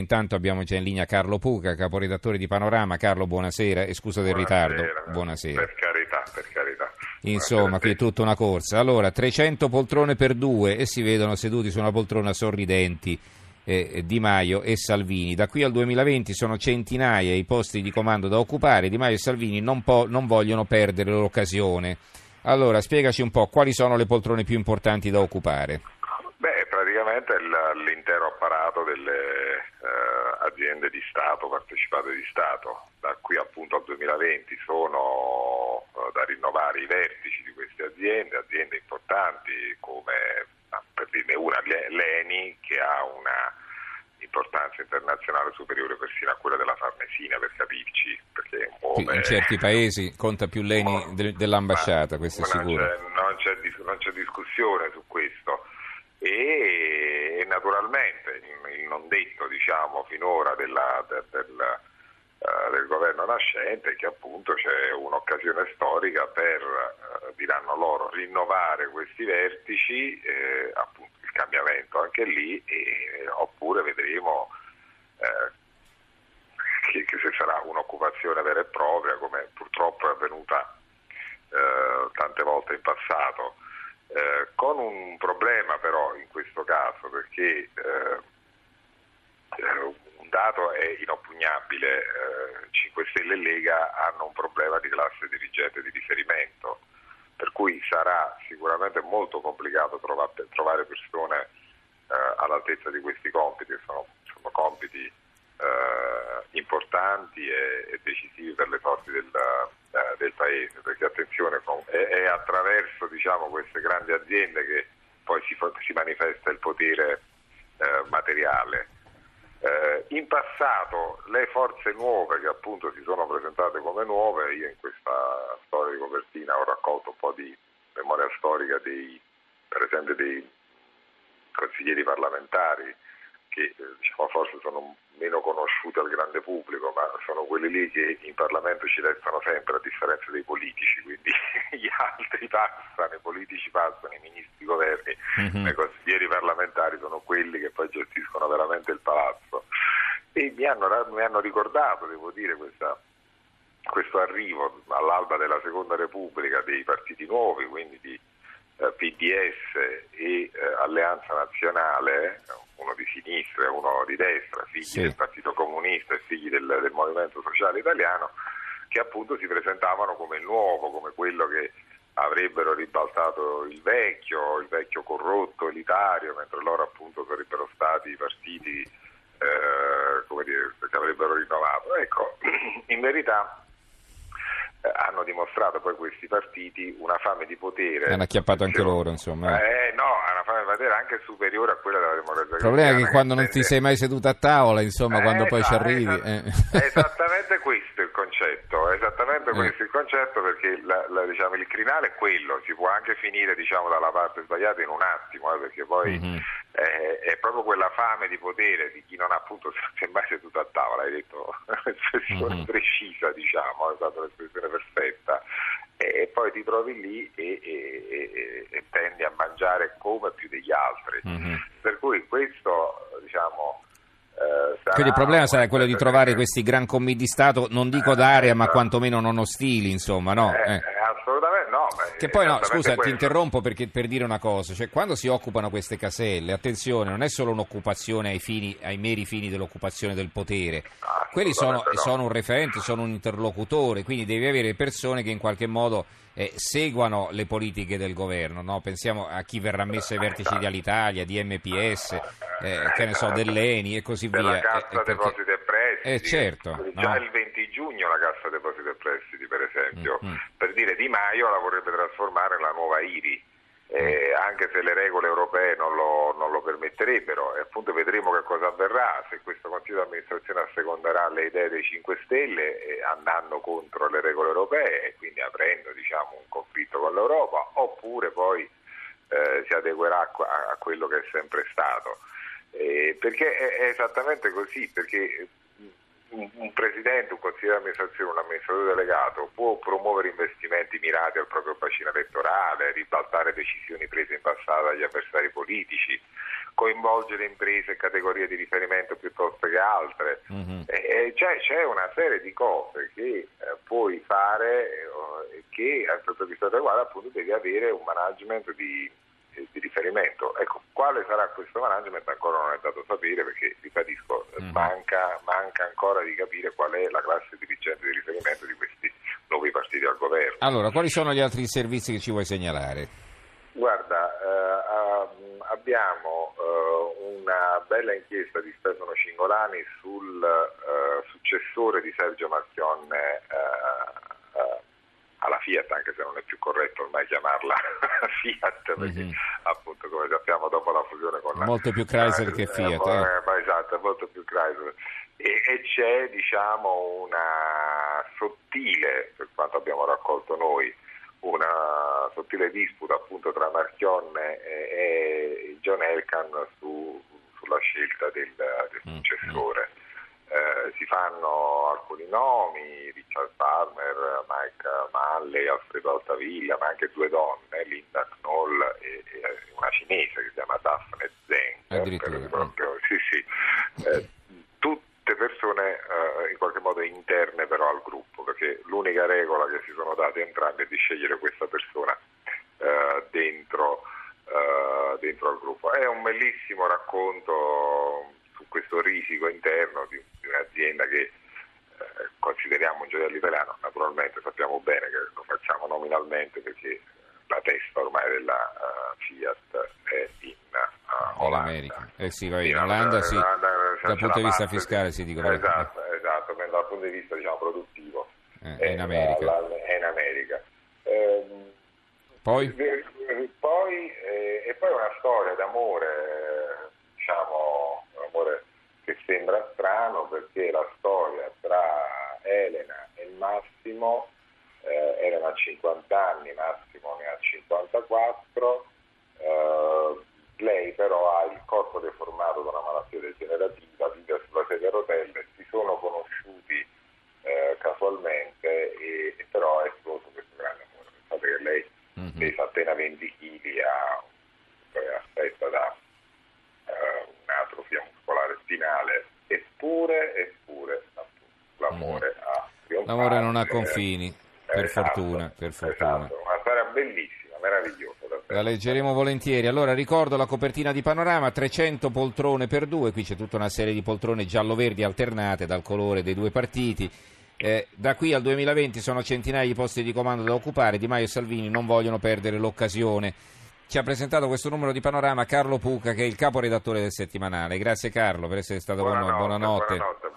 Intanto abbiamo già in linea Carlo Puca, caporedattore di Panorama. Carlo, buonasera e scusa del Buonasera, ritardo. Buonasera. Per carità, per carità. Insomma, qui è tutta una corsa. Allora, 300 poltrone per due e si vedono seduti su una poltrona sorridenti eh, Di Maio e Salvini. Da qui al 2020 sono centinaia i posti di comando da occupare. Di Maio e Salvini non, po- non vogliono perdere l'occasione. Allora, spiegaci un po' quali sono le poltrone più importanti da occupare. Beh, praticamente l'intero apparato delle eh, aziende di Stato, partecipate di Stato. Da qui appunto al 2020 sono eh, da rinnovare i vertici di queste aziende, aziende importanti come, per dirne una, Le- l'ENI, che ha una importanza internazionale superiore persino a quella della Farnesina, per capirci, muove... in certi paesi conta più l'ENI del- dell'ambasciata, questo è sicuro. c'è- Non c'è, non c'è discussione su questo e, naturalmente non detto diciamo, finora della- de- del, eh, del governo nascente che appunto c'è un'occasione storica per, eh, diranno loro, rinnovare questi vertici, eh, appunto il cambiamento anche lì, e- oppure vedremo eh, che, che se sarà un'occupazione vera e propria, come purtroppo è avvenuta eh, tante volte in passato, eh, con un problema però in questo caso, perché eh, eh, dato è inoppugnabile, eh, 5 Stelle e Lega hanno un problema di classe dirigente di riferimento, per cui sarà sicuramente molto complicato trovate- trovare persone eh, all'altezza di questi compiti, che sono, sono compiti eh, importanti e, e decisivi per le sorti del, eh, del Paese, perché attenzione, è, è attraverso diciamo, queste grandi aziende che poi si, si manifesta il potere eh, materiale. Eh, in passato le forze nuove che appunto si sono presentate come nuove, io in questa storia di copertina ho raccolto un po' di memoria storica dei, per esempio dei consiglieri parlamentari che eh, diciamo, forse sono meno conosciuti al grande pubblico, ma sono quelli lì che in Parlamento ci restano sempre, a differenza dei politici, quindi gli altri passano, i politici passano, i ministri, i governi, Mhm. ma i consiglieri parlamentari sono quelli che poi gestiscono veramente il palazzo. E mi hanno, mi hanno ricordato, devo dire, questa, questo arrivo all'alba della Seconda Repubblica dei partiti nuovi, quindi di eh, PDS e eh, Alleanza Nazionale, uno di sinistra e uno di destra, figli Sì. del Partito Comunista e figli del, del Movimento Sociale Italiano, che appunto si presentavano come il nuovo, come quello che avrebbero ribaltato il vecchio, il vecchio corrotto elitario, mentre loro appunto sarebbero stati i partiti eh, come dire, che avrebbero rinnovato. Ecco, in verità eh, hanno dimostrato poi questi partiti una fame di potere. Hanno acchiappato anche loro, insomma. eh. No, ha una fame di potere anche superiore a quella della democrazia Il problema è che quando non ti sei mai seduto a tavola, insomma, eh, quando poi ci arrivi... esatto. eh. Esattamente questo il concetto, esattamente Eh. questo il concetto perché la- la- diciamo, il crinale è quello, si può anche finire diciamo, dalla parte sbagliata in un attimo, perché poi Mhm. È, è proprio quella fame di potere di chi non ha appunto si è mai seduto a tavola, hai detto un'espressione Mhm. precisa, diciamo, è stata l'espressione perfetta. E poi ti trovi lì e, e- e- tendi a mangiare come più degli altri. Mhm. Per cui questo, diciamo, eh, sarà Quindi il problema sarà quello di trovare questi gran commi di Stato, non dico d'area, ma quantomeno non ostili, insomma, no? Eh, Eh. Che poi no, scusa, ti quello. interrompo perché, per dire una cosa, cioè quando si occupano queste caselle, attenzione, non è solo un'occupazione ai, fini, ai meri fini dell'occupazione del potere, quelli sono, no. sono un referente, sono un interlocutore, quindi devi avere persone che in qualche modo eh, seguano le politiche del governo, no? pensiamo a chi verrà messo ai vertici di Alitalia, di MPS, eh, che ne so, dell'ENI e così della via. Cassa eh, perché- Depositi e Prestiti. Eh, certo, Già no? il 20 giugno la Cassa Depositi e Prestiti, per esempio, Mm, mm. per dire Di Maio la vorrebbe trasformare nella nuova IRI. eh, anche se le regole europee non lo, non lo permetterebbero e appunto vedremo che cosa avverrà se questo Consiglio di amministrazione asseconderà le idee dei 5 Stelle eh, andando contro le regole europee e quindi aprendo diciamo, un conflitto con l'Europa oppure poi eh, si adeguerà a, a quello che è sempre stato. Eh, perché è, è esattamente così, perché un, un presidente, un consigliere di amministrazione, un amministratore delegato può promuovere investimenti mirati al proprio bacino elettorale, ribaltare decisioni prese in passato dagli avversari politici, coinvolgere imprese e categorie di riferimento piuttosto che altre. Mm-hmm. E, cioè, c'è una serie di cose che eh, puoi fare eh, che, per questo riguardo, appunto, devi avere un management di di riferimento. Ecco, quale sarà questo management ancora non è dato sapere perché, ribadisco, mm. manca, manca, ancora di capire qual è la classe dirigente di riferimento di questi nuovi partiti al governo. Allora, quali sono gli altri servizi che ci vuoi segnalare? Guarda, eh, abbiamo eh, una bella inchiesta di Stefano Cingolani sul eh, successore di Sergio Marchionne eh, Fiat, anche se non è più corretto ormai chiamarla Fiat, perché mm-hmm. appunto come sappiamo dopo la fusione con la... Molto più Chrysler eh, che Fiat. Eh, eh. esatto, molto più Chrysler. E, e, c'è diciamo una sottile, per quanto abbiamo raccolto noi, una sottile disputa appunto tra Marchionne e, e John Elkan su, sulla scelta del, del mm, successore. Mm-hmm si fanno alcuni nomi, Richard Palmer, Mike Malley, Alfredo Altavilla, ma anche due donne, Linda Knoll e, e una cinese che si chiama Daphne Zeng. Proprio, sì, sì. Eh, tutte persone eh, in qualche modo interne però al gruppo, perché l'unica regola che si sono date entrambi è di scegliere questa persona eh, dentro, eh, dentro al gruppo. È un bellissimo racconto su questo risico interno di, di un'azienda che eh, consideriamo un gioiello italiano, naturalmente sappiamo bene che lo facciamo nominalmente perché la testa ormai della uh, Fiat è in uh, Olanda. Eh sì, vai, in Olanda, sì. Dal punto di vista fiscale si dico. Esatto, esatto, dal punto di vista diciamo, produttivo eh, è, in America. La, è in America. Eh, poi? Poi, eh, e poi una storia d'amore, amore che sembra strano perché la storia tra Elena e Massimo, eh, Elena ha 50 anni, Massimo ne ha 54, eh, lei però ha il corpo deformato da una malattia degenerativa, vive sulla sedia a rotelle, si sono conosciuti eh, casualmente e, e, però è esploso questo grande amore. Pensate che lei mm-hmm. pesa appena 20 kg, ha, è affetta da finale, eppure, eppure l'amore trionfato. L'amore non ha confini, per esatto, fortuna. Per fortuna. Esatto, una storia bellissima, meravigliosa. La leggeremo volentieri. Allora ricordo la copertina di Panorama, 300 poltrone per due, qui c'è tutta una serie di poltrone giallo-verdi alternate dal colore dei due partiti. Eh, da qui al 2020 sono centinaia di posti di comando da occupare, Di Maio e Salvini non vogliono perdere l'occasione ci ha presentato questo numero di panorama Carlo Puca che è il caporedattore del settimanale. Grazie Carlo per essere stato buonanotte, con noi. Buonanotte. buonanotte